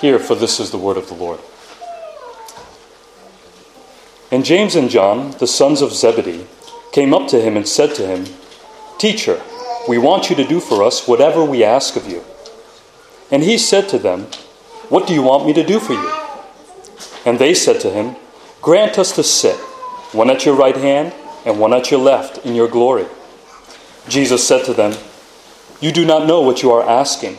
Here, for this is the word of the Lord. And James and John, the sons of Zebedee, came up to him and said to him, Teacher, we want you to do for us whatever we ask of you. And he said to them, What do you want me to do for you? And they said to him, Grant us to sit, one at your right hand and one at your left, in your glory. Jesus said to them, You do not know what you are asking.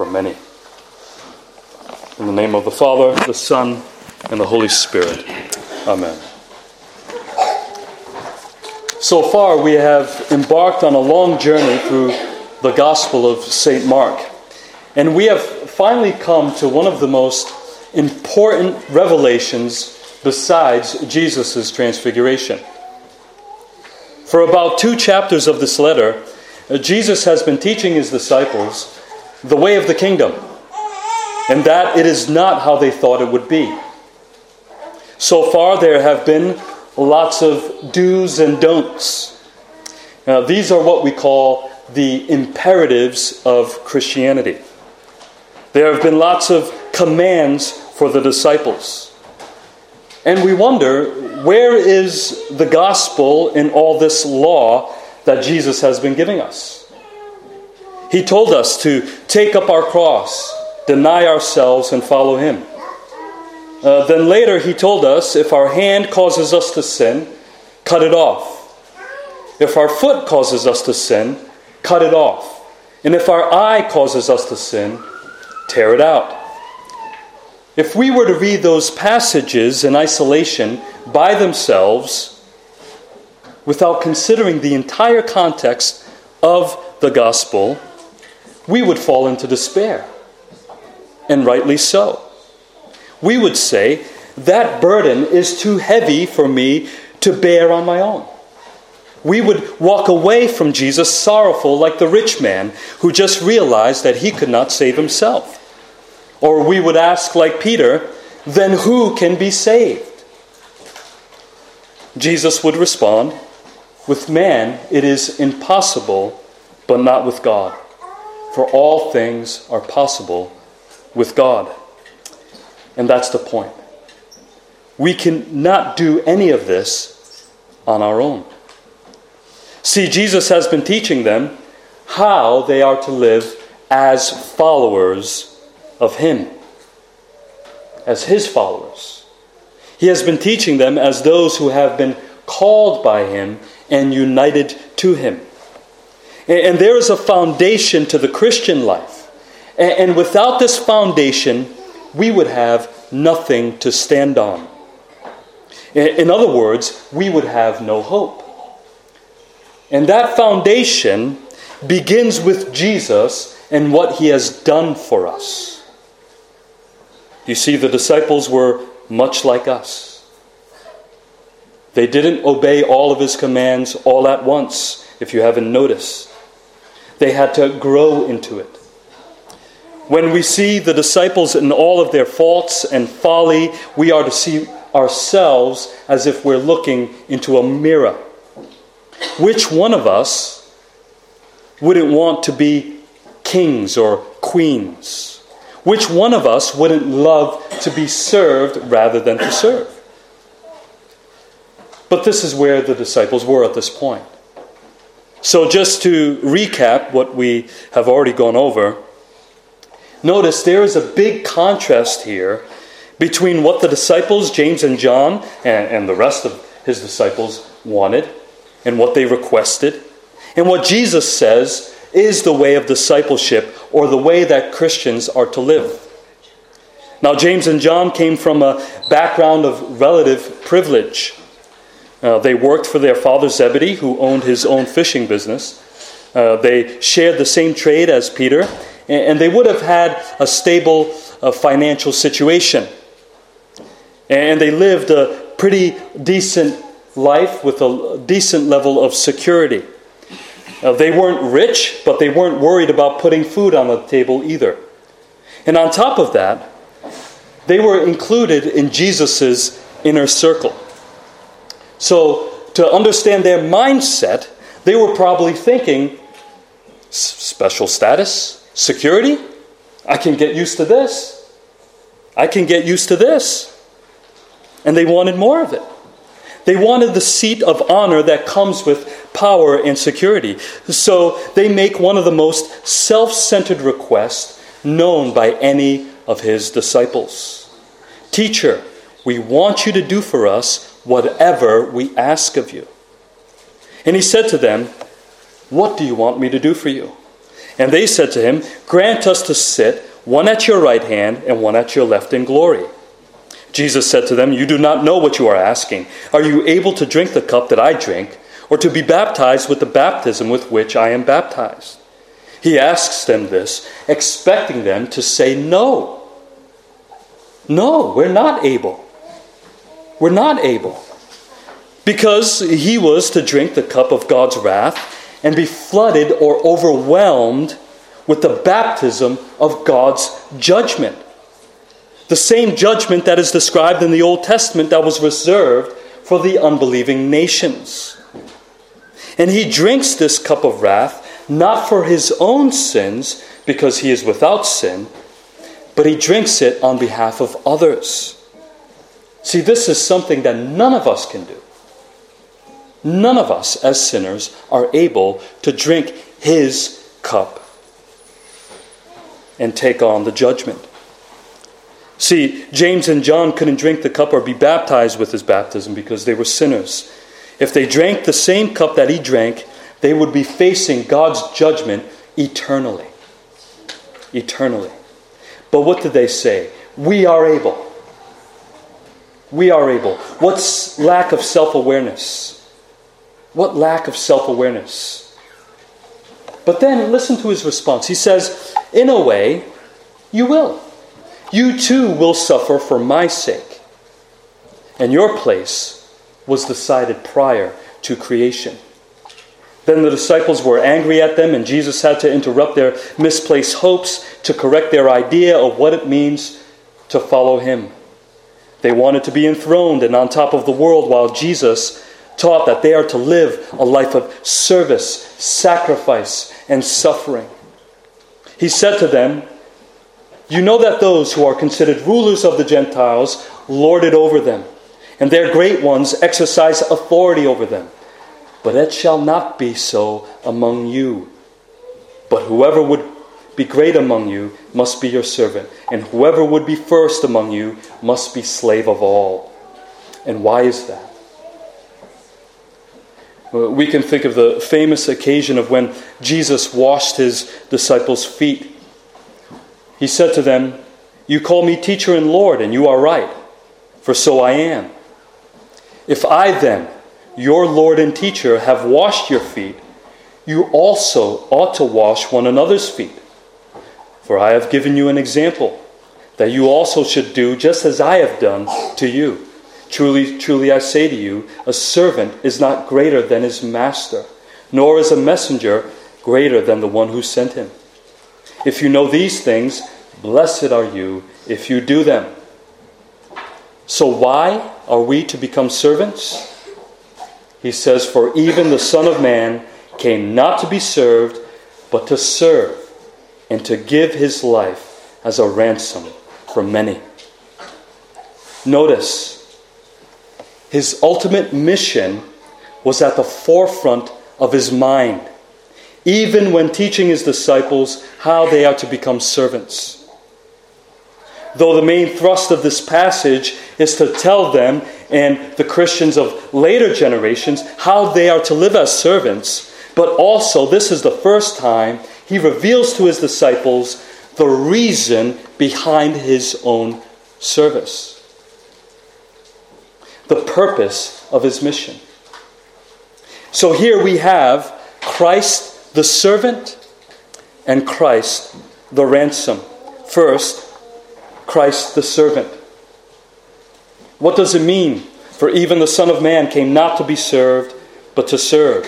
for many. In the name of the Father, the Son, and the Holy Spirit. Amen. So far, we have embarked on a long journey through the Gospel of St. Mark. And we have finally come to one of the most important revelations besides Jesus' transfiguration. For about two chapters of this letter, Jesus has been teaching his disciples the way of the kingdom, and that it is not how they thought it would be. So far, there have been lots of do's and don'ts. Now, these are what we call the imperatives of Christianity. There have been lots of commands for the disciples. And we wonder where is the gospel in all this law that Jesus has been giving us? He told us to take up our cross, deny ourselves, and follow Him. Uh, then later, he told us if our hand causes us to sin, cut it off. If our foot causes us to sin, cut it off. And if our eye causes us to sin, tear it out. If we were to read those passages in isolation by themselves, without considering the entire context of the gospel, we would fall into despair. And rightly so we would say, that burden is too heavy for me to bear on my own. We would walk away from Jesus sorrowful like the rich man who just realized that he could not save himself. Or we would ask, like Peter, then who can be saved? Jesus would respond, with man it is impossible, but not with God. For all things are possible with God. And that's the point. We cannot do any of this on our own. See, Jesus has been teaching them how they are to live as followers of Him, as His followers. He has been teaching them as those who have been called by Him and united to Him. And there is a foundation to the Christian life. And without this foundation, we would have nothing to stand on. In other words, we would have no hope. And that foundation begins with Jesus and what he has done for us. You see, the disciples were much like us. They didn't obey all of his commands all at once, if you haven't noticed. They had to grow into it. When we see the disciples in all of their faults and folly, we are to see ourselves as if we're looking into a mirror. Which one of us wouldn't want to be kings or queens? Which one of us wouldn't love to be served rather than to serve? But this is where the disciples were at this point. So, just to recap what we have already gone over, Notice there is a big contrast here between what the disciples, James and John, and, and the rest of his disciples wanted and what they requested, and what Jesus says is the way of discipleship or the way that Christians are to live. Now, James and John came from a background of relative privilege. Uh, they worked for their father Zebedee, who owned his own fishing business. Uh, they shared the same trade as Peter, and, they would have had a stable uh, financial situation. And they lived a pretty decent life with a decent level of security. Uh, they weren't rich, but they weren't worried about putting food on the table either. And on top of that, they were included in Jesus' inner circle. So, to understand their mindset, they were probably thinking special status, security. I can get used to this. I can get used to this. And they wanted more of it. They wanted the seat of honor that comes with power and security. So they make one of the most self centered requests known by any of his disciples. Teacher, we want you to do for us whatever we ask of you. And he said to them, What do you want me to do for you? And they said to him, Grant us to sit, one at your right hand and one at your left in glory. Jesus said to them, You do not know what you are asking. Are you able to drink the cup that I drink, or to be baptized with the baptism with which I am baptized? He asks them this, expecting them to say no. No, we're not able. We're not able. Because he was to drink the cup of God's wrath and be flooded or overwhelmed with the baptism of God's judgment. The same judgment that is described in the Old Testament that was reserved for the unbelieving nations. And he drinks this cup of wrath not for his own sins, because he is without sin, but he drinks it on behalf of others. See, this is something that none of us can do. None of us, as sinners, are able to drink his cup and take on the judgment. See, James and John couldn't drink the cup or be baptized with his baptism because they were sinners. If they drank the same cup that he drank, they would be facing God's judgment eternally. Eternally. But what did they say? We are able. We are able. What's lack of self awareness? What lack of self awareness? But then listen to his response. He says, In a way, you will. You too will suffer for my sake. And your place was decided prior to creation. Then the disciples were angry at them, and Jesus had to interrupt their misplaced hopes to correct their idea of what it means to follow him. They wanted to be enthroned and on top of the world, while Jesus taught that they are to live a life of service, sacrifice, and suffering. He said to them, You know that those who are considered rulers of the Gentiles lord it over them, and their great ones exercise authority over them. But it shall not be so among you. But whoever would be great among you must be your servant, and whoever would be first among you must be slave of all. And why is that? We can think of the famous occasion of when Jesus washed his disciples' feet. He said to them, You call me teacher and Lord, and you are right, for so I am. If I then, your Lord and teacher, have washed your feet, you also ought to wash one another's feet. For I have given you an example, that you also should do just as I have done to you. Truly, truly, I say to you, a servant is not greater than his master, nor is a messenger greater than the one who sent him. If you know these things, blessed are you if you do them. So, why are we to become servants? He says, For even the Son of Man came not to be served, but to serve, and to give his life as a ransom for many. Notice, his ultimate mission was at the forefront of his mind, even when teaching his disciples how they are to become servants. though the main thrust of this passage is to tell them and the Christians of later generations how they are to live as servants, but also this is the first time he reveals to his disciples the reason behind his own service, the purpose of his mission. So here we have Christ the servant and Christ the ransom. First, Christ the servant. What does it mean? For even the Son of Man came not to be served, but to serve.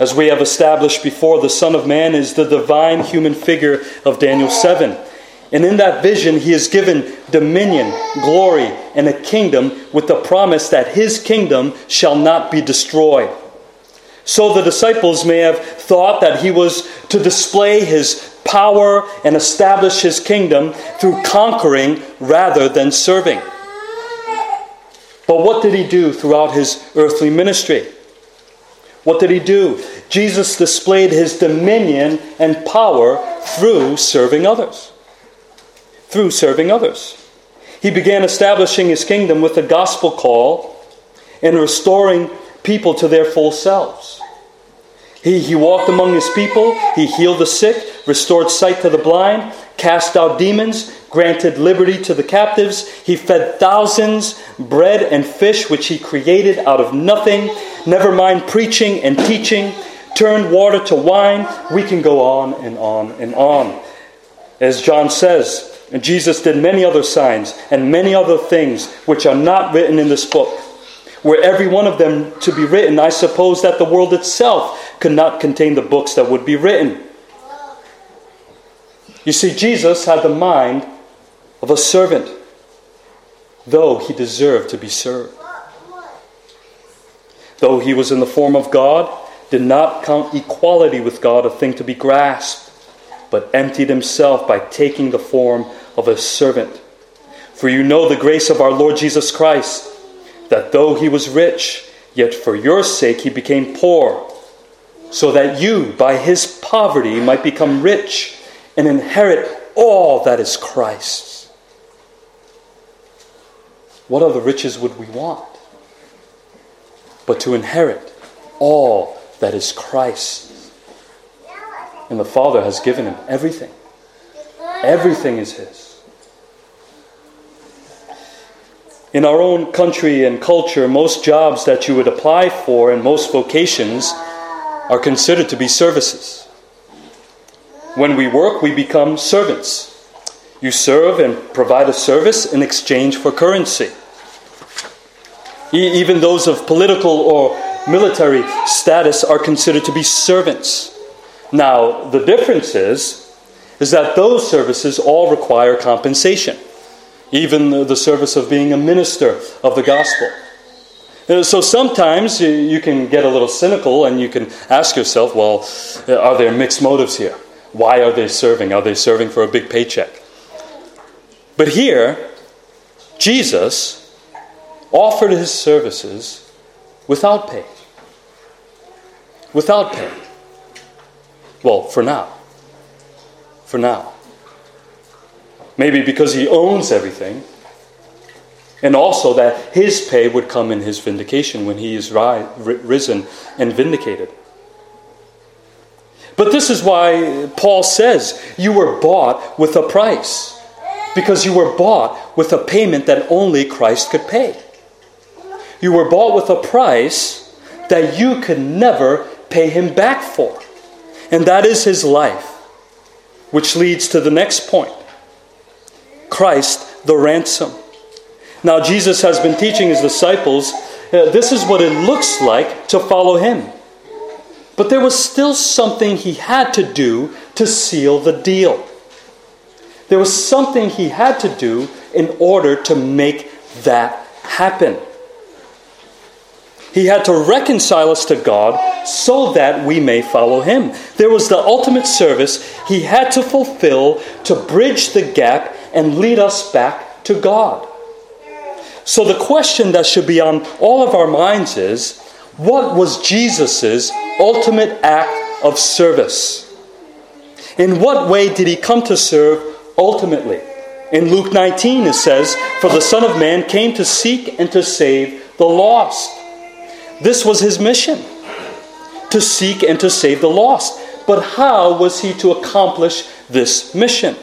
As we have established before, the Son of Man is the divine human figure of Daniel 7. And in that vision, he is given dominion, glory, and a kingdom with the promise that his kingdom shall not be destroyed. So the disciples may have thought that he was to display his power and establish his kingdom through conquering rather than serving. But what did he do throughout his earthly ministry? What did he do? Jesus displayed his dominion and power through serving others. Through serving others. He began establishing his kingdom with the gospel call and restoring people to their full selves. He, he walked among his people, he healed the sick, restored sight to the blind, cast out demons, granted liberty to the captives. He fed thousands, bread and fish, which he created out of nothing. Never mind preaching and teaching, turned water to wine. We can go on and on and on. As John says, and Jesus did many other signs and many other things which are not written in this book. Were every one of them to be written, I suppose that the world itself could not contain the books that would be written. You see, Jesus had the mind of a servant, though he deserved to be served. Though he was in the form of God, did not count equality with God a thing to be grasped, but emptied himself by taking the form of a servant. For you know the grace of our Lord Jesus Christ, that though he was rich, yet for your sake he became poor, so that you, by his poverty, might become rich and inherit all that is Christ's. What other riches would we want? But to inherit all that is Christ's. And the Father has given him everything. Everything is his. In our own country and culture, most jobs that you would apply for and most vocations are considered to be services. When we work, we become servants. You serve and provide a service in exchange for currency. Even those of political or military status are considered to be servants. Now, the difference is, is that those services all require compensation, even the service of being a minister of the gospel. Uh, so sometimes you can get a little cynical and you can ask yourself, well, uh, are there mixed motives here? Why are they serving? Are they serving for a big paycheck? But here, Jesus offered his services without pay. Without pay. Well, for now. For now. Maybe because he owns everything, and also that his pay would come in his vindication when he is ri- risen and vindicated. But this is why Paul says you were bought with a price. Because you were bought with a payment that only Christ could pay. You were bought with a price that you could never pay him back for. And that is his life. Which leads to the next point Christ, the ransom. Now, Jesus has been teaching his disciples uh, this is what it looks like to follow him. But there was still something he had to do to seal the deal. There was something he had to do in order to make that happen. He had to reconcile us to God so that we may follow Him. There was the ultimate service He had to fulfill to bridge the gap and lead us back to God. So, the question that should be on all of our minds is what was Jesus' ultimate act of service? In what way did He come to serve ultimately? In Luke 19, it says, For the Son of Man came to seek and to save the lost. This was his mission to seek and to save the lost. But how was he to accomplish this mission?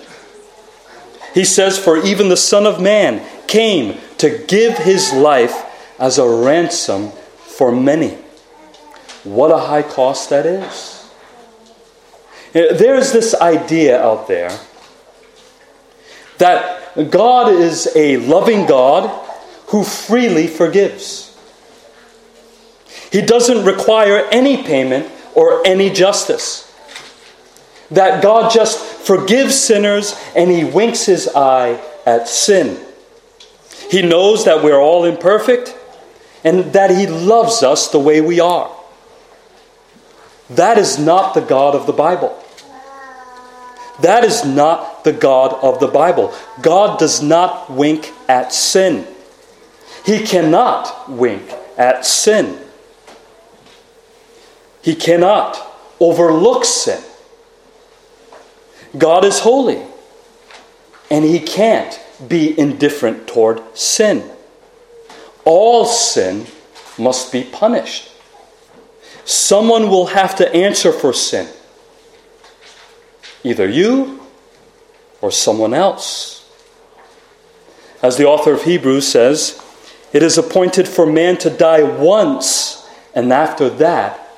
He says, For even the Son of Man came to give his life as a ransom for many. What a high cost that is. There's this idea out there that God is a loving God who freely forgives. He doesn't require any payment or any justice. That God just forgives sinners and he winks his eye at sin. He knows that we're all imperfect and that he loves us the way we are. That is not the God of the Bible. That is not the God of the Bible. God does not wink at sin. He cannot wink at sin. He cannot overlook sin. God is holy, and He can't be indifferent toward sin. All sin must be punished. Someone will have to answer for sin. Either you or someone else. As the author of Hebrews says, it is appointed for man to die once, and after that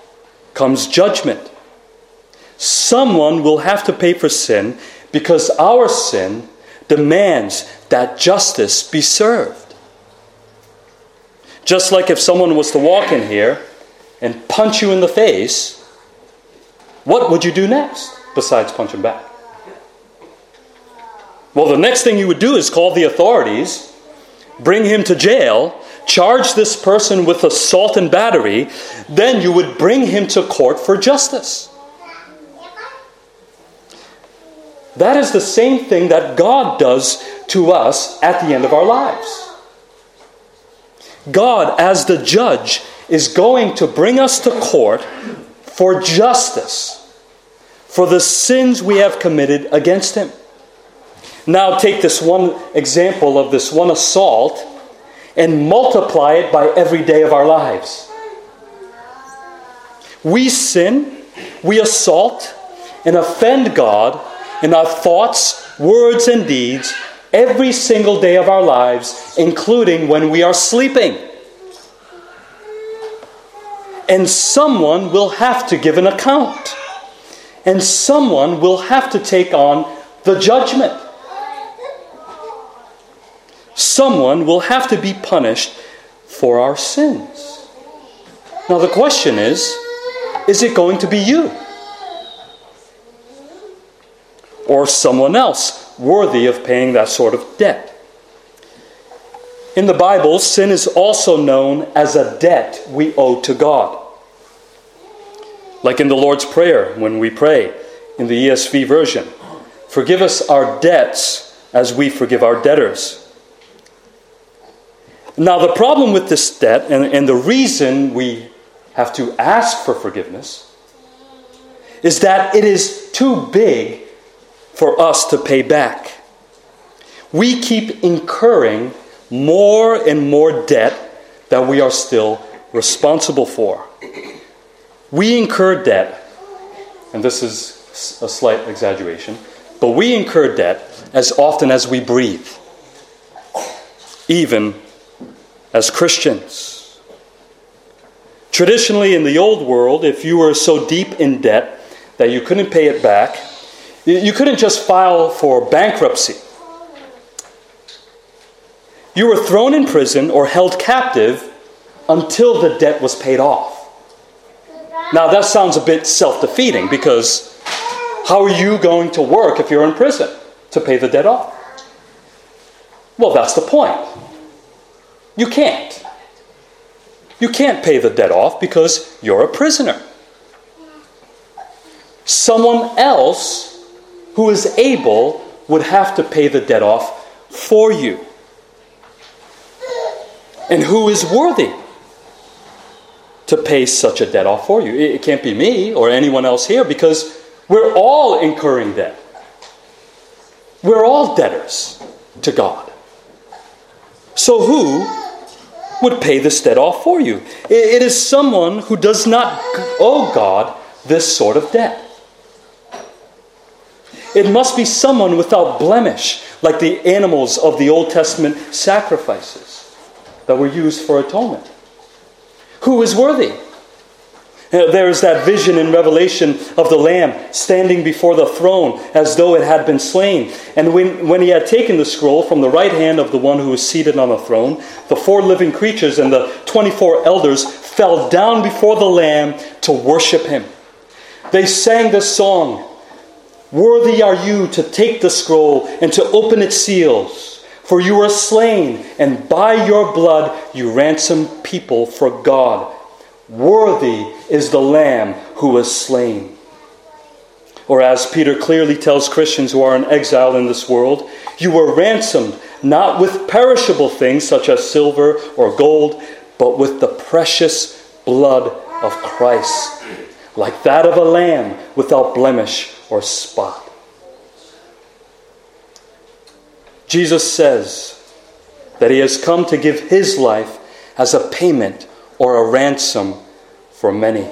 comes judgment. Someone will have to pay for sin because our sin demands that justice be served. Just like if someone was to walk in here and punch you in the face, what would you do next besides punch him back? Well, the next thing you would do is call the authorities, bring him to jail, charge this person with assault and battery, then you would bring him to court for justice. That is the same thing that God does to us at the end of our lives. God, as the judge, is going to bring us to court for justice, for the sins we have committed against Him. Now, take this one example of this one assault and multiply it by every day of our lives. We sin, we assault, and offend God in our thoughts, words, and deeds every single day of our lives, including when we are sleeping. And someone will have to give an account. And someone will have to take on the judgment. Someone will have to be punished for our sins. Now, the question is is it going to be you? Or someone else worthy of paying that sort of debt? In the Bible, sin is also known as a debt we owe to God. Like in the Lord's Prayer, when we pray in the ESV version Forgive us our debts as we forgive our debtors. Now, the problem with this debt, and, and the reason we have to ask for forgiveness, is that it is too big for us to pay back. We keep incurring more and more debt that we are still responsible for. We incur debt, and this is a slight exaggeration, but we incur debt as often as we breathe, even as Christians. Traditionally, in the old world, if you were so deep in debt that you couldn't pay it back, you couldn't just file for bankruptcy. You were thrown in prison or held captive until the debt was paid off. Now, that sounds a bit self defeating because how are you going to work if you're in prison to pay the debt off? Well, that's the point. You can't. You can't pay the debt off because you're a prisoner. Someone else who is able would have to pay the debt off for you. And who is worthy to pay such a debt off for you? It can't be me or anyone else here because we're all incurring debt. We're all debtors. to God. So who would pay this debt off for you? It is someone who does not owe God this sort of debt. It must be someone without blemish, like the animals of the Old Testament sacrifices that were used for atonement. Who is worthy? There is that vision in Revelation of the Lamb standing before the throne as though it had been slain. And when, when he had taken the scroll from the right hand of the one who was seated on the throne, the four living creatures and the 24 elders fell down before the Lamb to worship him. They sang this song Worthy are you to take the scroll and to open its seals. For you were slain, and by your blood you ransomed people for God Worthy is the Lamb who was slain. Or as Peter clearly tells Christians who are in exile in this world, you were ransomed not with perishable things such as silver or gold, but with the precious blood of Christ, like that of a lamb without blemish or spot. Jesus says that he has come to give his life as a payment or a ransom for many.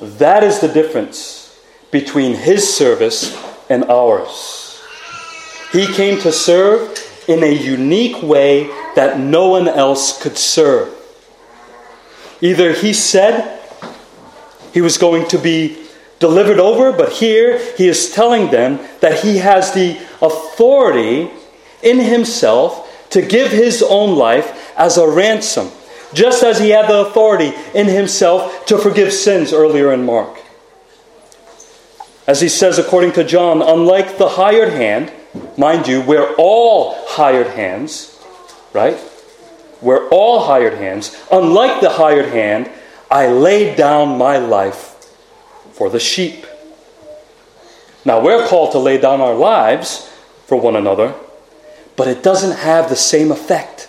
That is the difference between his service and ours. He came to serve in a unique way that no one else could serve. Either he said he was going to be delivered over, but here he is telling them that he has the authority in himself to give his own life as a ransom just as he had the authority in himself to forgive sins earlier in Mark. As he says, according to John, unlike the hired hand, mind you, we're all hired hands, right? We're all hired hands. Unlike the hired hand, I laid down my life for the sheep. Now, we're called to lay down our lives for one another, but it doesn't have the same effect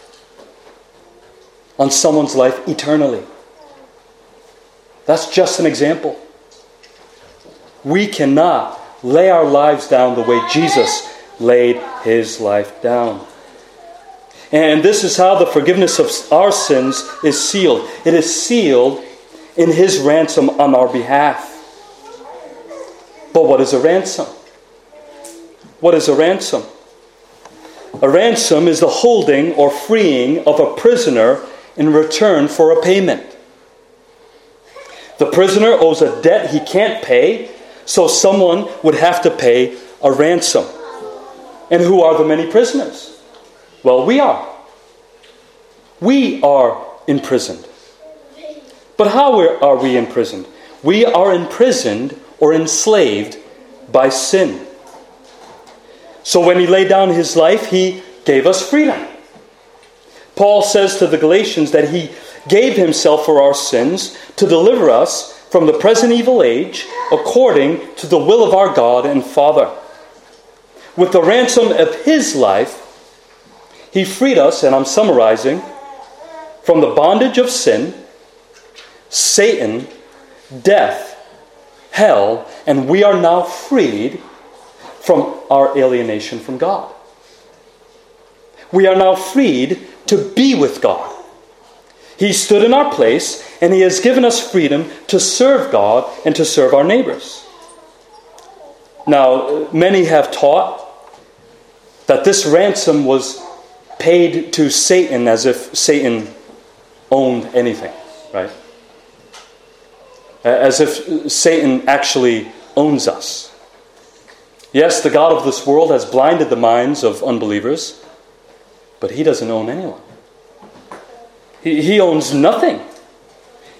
on someone's life eternally. That's just an example. We cannot lay our lives down the way Jesus laid his life down. And this is how the forgiveness of our sins is sealed. It is sealed in his ransom on our behalf. But what is a ransom? What is a ransom? A ransom is the holding or freeing of a prisoner in return for a payment. The prisoner owes a debt he can't pay, so someone would have to pay a ransom. And who are the many prisoners? Well, we are. We are imprisoned. But how are we imprisoned? We are imprisoned or enslaved by sin. So when he laid down his life, he gave us freedom. Paul says to the Galatians that he gave himself for our sins to deliver us from the present evil age according to the will of our God and Father. With the ransom of his life, he freed us, and I'm summarizing, from the bondage of sin, Satan, death, hell, and we are now freed from our alienation from God. We are now freed to be with God. He stood in our place, and He has given us freedom to serve God and to serve our neighbors. Now, many have taught that this ransom was paid to Satan as if Satan owned anything, right? As if Satan actually owns us. Yes, the God of this world has blinded the minds of unbelievers but he doesn't own anyone. He, he owns nothing.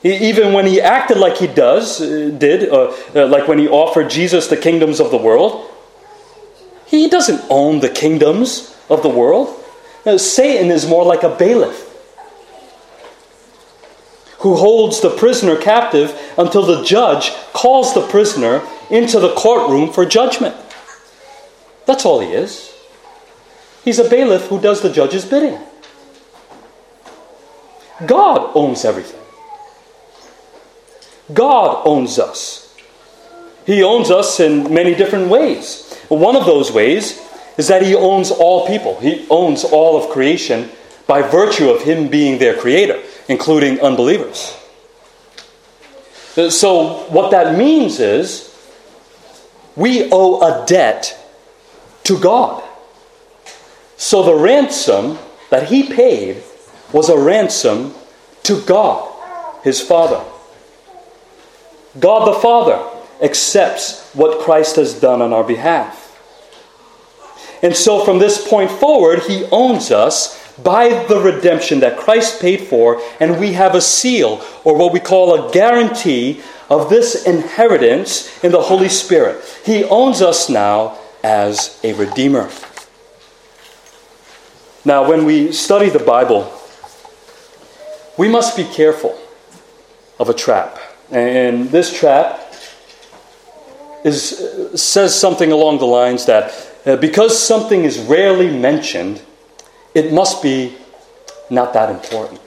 He, even when he acted like he does, uh, did, uh, uh, like when he offered Jesus the kingdoms of the world, he doesn't own the kingdoms of the world. Now, Satan is more like a bailiff who holds the prisoner captive until the judge calls the prisoner into the courtroom for judgment. That's all he is. He's a bailiff who does the judge's bidding. God owns everything. God owns us. He owns us in many different ways. One of those ways is that he owns all people. He owns all of creation by virtue of him being their creator, including unbelievers. So, what that means is we owe a debt to God. So, the ransom that he paid was a ransom to God, his Father. God the Father accepts what Christ has done on our behalf. And so from this point forward, he owns us by the redemption that Christ paid for, and we have a seal, or what we call a guarantee, of this inheritance in the Holy Spirit. He owns us now as a Redeemer. Now, when we study the Bible, we must be careful of a trap. And this trap is, says something along the lines that uh, because something is rarely mentioned, it must be not that important.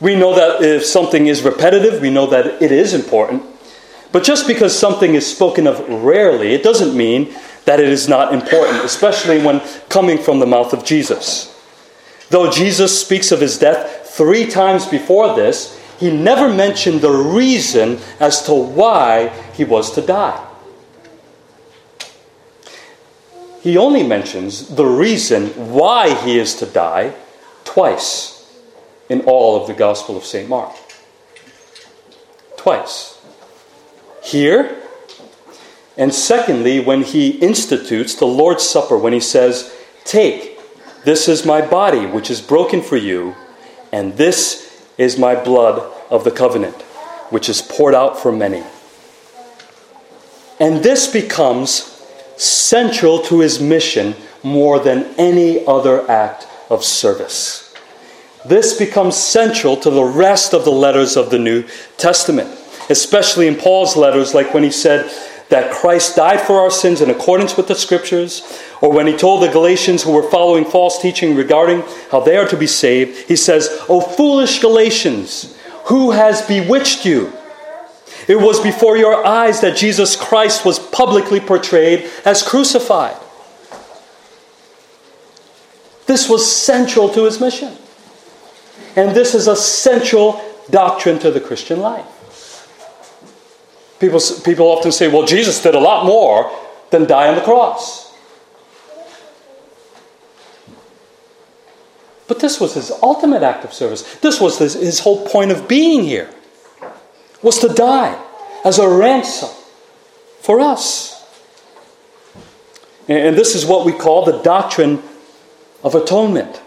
We know that if something is repetitive, we know that it is important. But just because something is spoken of rarely, it doesn't mean that it is not important, especially when coming from the mouth of Jesus. Though Jesus speaks of his death three times before this, he never mentioned the reason as to why he was to die. He only mentions the reason why he is to die twice in all of the Gospel of St. Mark. Twice. Here, and secondly, when he institutes the Lord's Supper, when he says, Take, this is my body, which is broken for you, and this is my blood of the covenant, which is poured out for many. And this becomes central to his mission more than any other act of service. This becomes central to the rest of the letters of the New Testament, especially in Paul's letters, like when he said that Christ died for our sins in accordance with the scriptures, or when he told the Galatians who were following false teaching regarding how they are to be saved, he says, O foolish Galatians, who has bewitched you? It was before your eyes that Jesus Christ was publicly portrayed as crucified. This was central to his mission. And this is a central doctrine to the Christian life. People, people often say, well, Jesus did a lot more than die on the cross. But this was his ultimate act of service. This was his, his whole point of being here was to die as a ransom for us. And this is what we call the doctrine of atonement.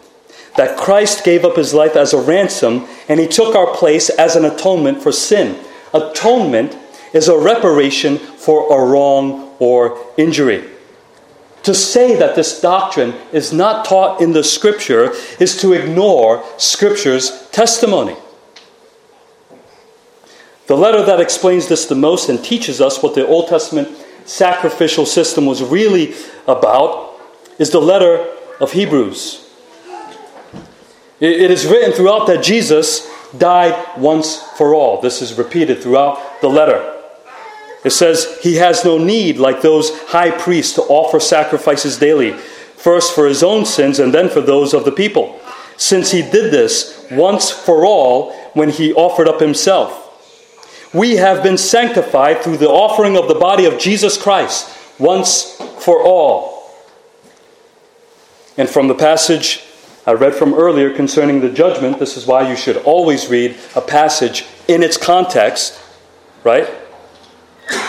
That Christ gave up his life as a ransom and he took our place as an atonement for sin. Atonement is a reparation for a wrong or injury. To say that this doctrine is not taught in the scripture is to ignore scripture's testimony. The letter that explains this the most and teaches us what the Old Testament sacrificial system was really about is the letter of Hebrews. It is written throughout that Jesus died once for all. This is repeated throughout the letter. It says he has no need, like those high priests, to offer sacrifices daily, first for his own sins and then for those of the people, since he did this once for all when he offered up himself we have been sanctified through the offering of the body of Jesus Christ once for all. And from the passage I read from earlier concerning the judgment, this is why you should always read a passage in its context, right?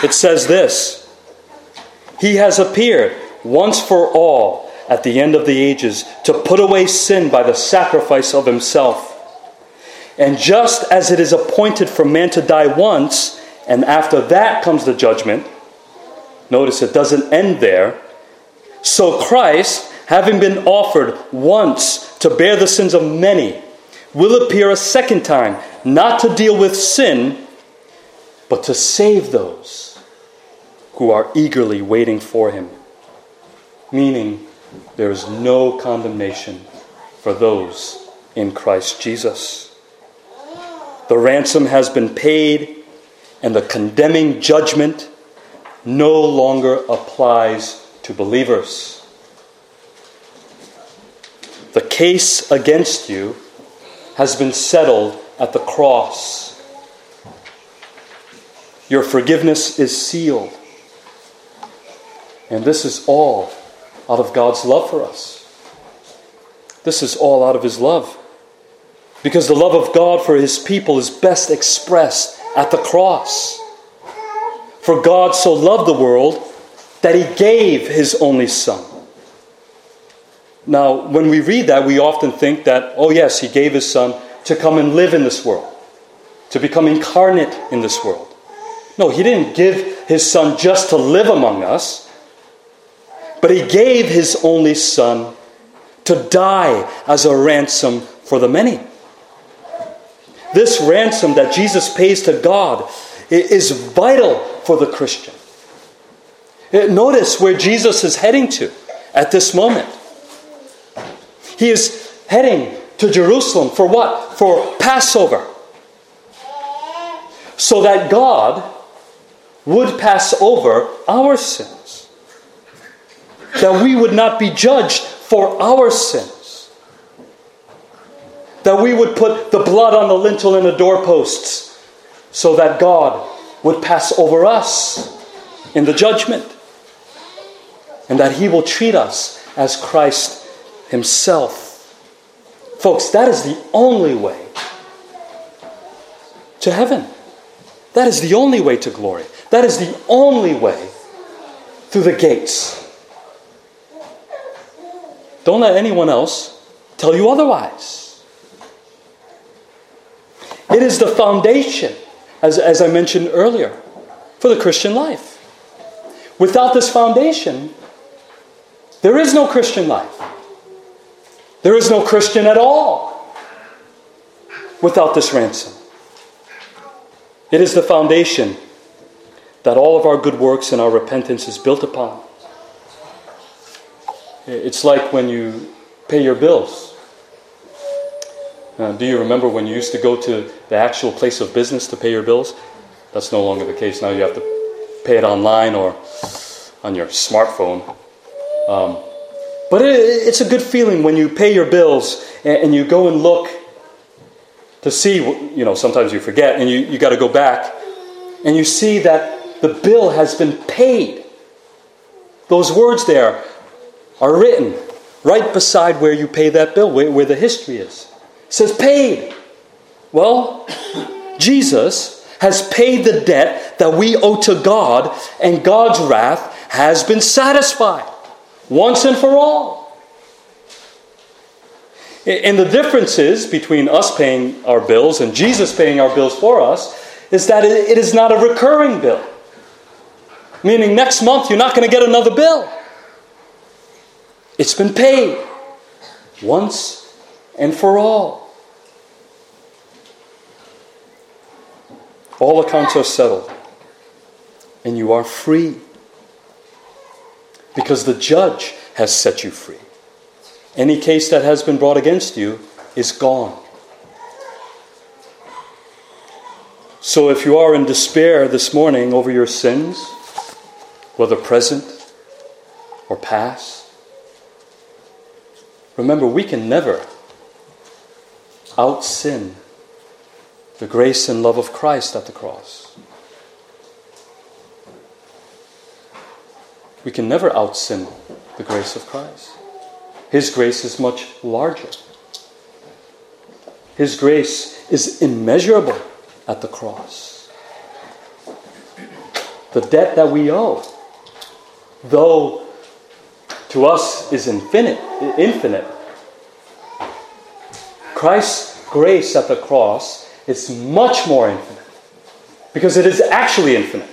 It says this He has appeared once for all at the end of the ages to put away sin by the sacrifice of himself. And just as it is appointed for man to die once, and after that comes the judgment, notice it doesn't end there. So Christ, having been offered once to bear the sins of many, will appear a second time, not to deal with sin, but to save those who are eagerly waiting for him. Meaning, there is no condemnation for those in Christ Jesus. The ransom has been paid, and the condemning judgment no longer applies to believers. The case against you has been settled at the cross. Your forgiveness is sealed. And this is all out of God's love for us. This is all out of His love. Because the love of God for His people is best expressed at the cross. For God so loved the world that He gave His only Son. Now, when we read that, we often think that, oh, yes, He gave His Son to come and live in this world, to become incarnate in this world. No, He didn't give His Son just to live among us, but He gave His only Son to die as a ransom for the many. This ransom that Jesus pays to God is vital for the Christian. Uh, notice where Jesus is heading to at this moment. He is heading to Jerusalem for what? For Passover. So that God would pass over our sins. That we would not be judged for our sins. That we would put the blood on the lintel and the doorposts so that God would pass over us in the judgment. And that He will treat us as Christ Himself. Folks, that is the only way to heaven. That is the only way to glory. That is the only way through the gates. Don't let anyone else tell you otherwise. It is the foundation, as, as I mentioned earlier, for the Christian life. Without this foundation, there is no Christian life. There is no Christian at all without this ransom. It is the foundation that all of our good works and our repentance is built upon. It's like when you pay your bills. Uh, do you remember when you used to go to the actual place of business to pay your bills? That's no longer the case. Now you have to pay it online or on your smartphone. Um, but it, it's a good feeling when you pay your bills and, and, you go and look to see, you know, sometimes you forget and you, you got to go back and you see that the bill has been paid. Those words there are written right beside where you pay that bill, where, where the history is. Says paid. Well, Jesus has paid the debt that we owe to God, and God's wrath has been satisfied once and for all. And the differences between us paying our bills and Jesus paying our bills for us is that it is not a recurring bill. Meaning, next month you're not going to get another bill. It's been paid once and for all. All accounts are settled, and you are free because the judge has set you free. Any case that has been brought against you is gone. So if you are in despair this morning over your sins, whether present or past, remember we can never out sin the grace and love of Christ at the cross. We can never out sin the grace of Christ. His grace is much larger. His grace is immeasurable at the cross. The debt that we owe, though to us is infinite, infinite. Christ's grace at the cross is much more infinite because it is actually infinite.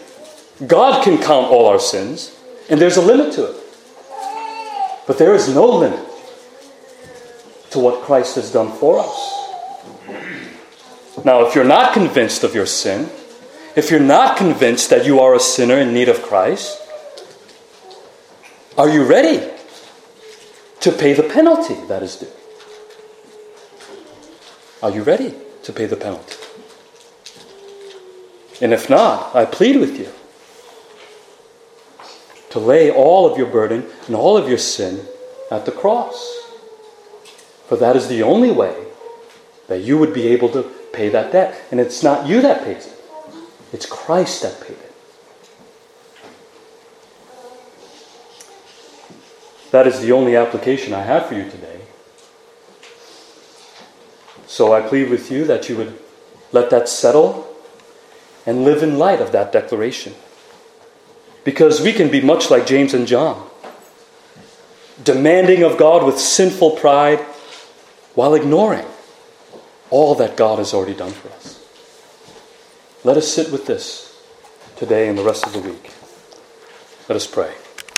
God can count all our sins. And there's a limit to it. But there is no limit to what Christ has done for us. Now, if you're not convinced of your sin, if you're not convinced that you are a sinner in need of Christ, are you ready to pay the penalty that is due? Are you ready to pay the penalty? And if not, I plead with you to lay all of your burden and all of your sin at the cross. For that is the only way that you would be able to pay that debt. And it's not you that pays it, it's Christ that paid it. That is the only application I have for you today. So I plead with you that you would let that settle and live in light of that declaration. Because we can be much like James and John, demanding of God with sinful pride while ignoring all that God has already done for us. Let us sit with this today and the rest of the week. Let us pray.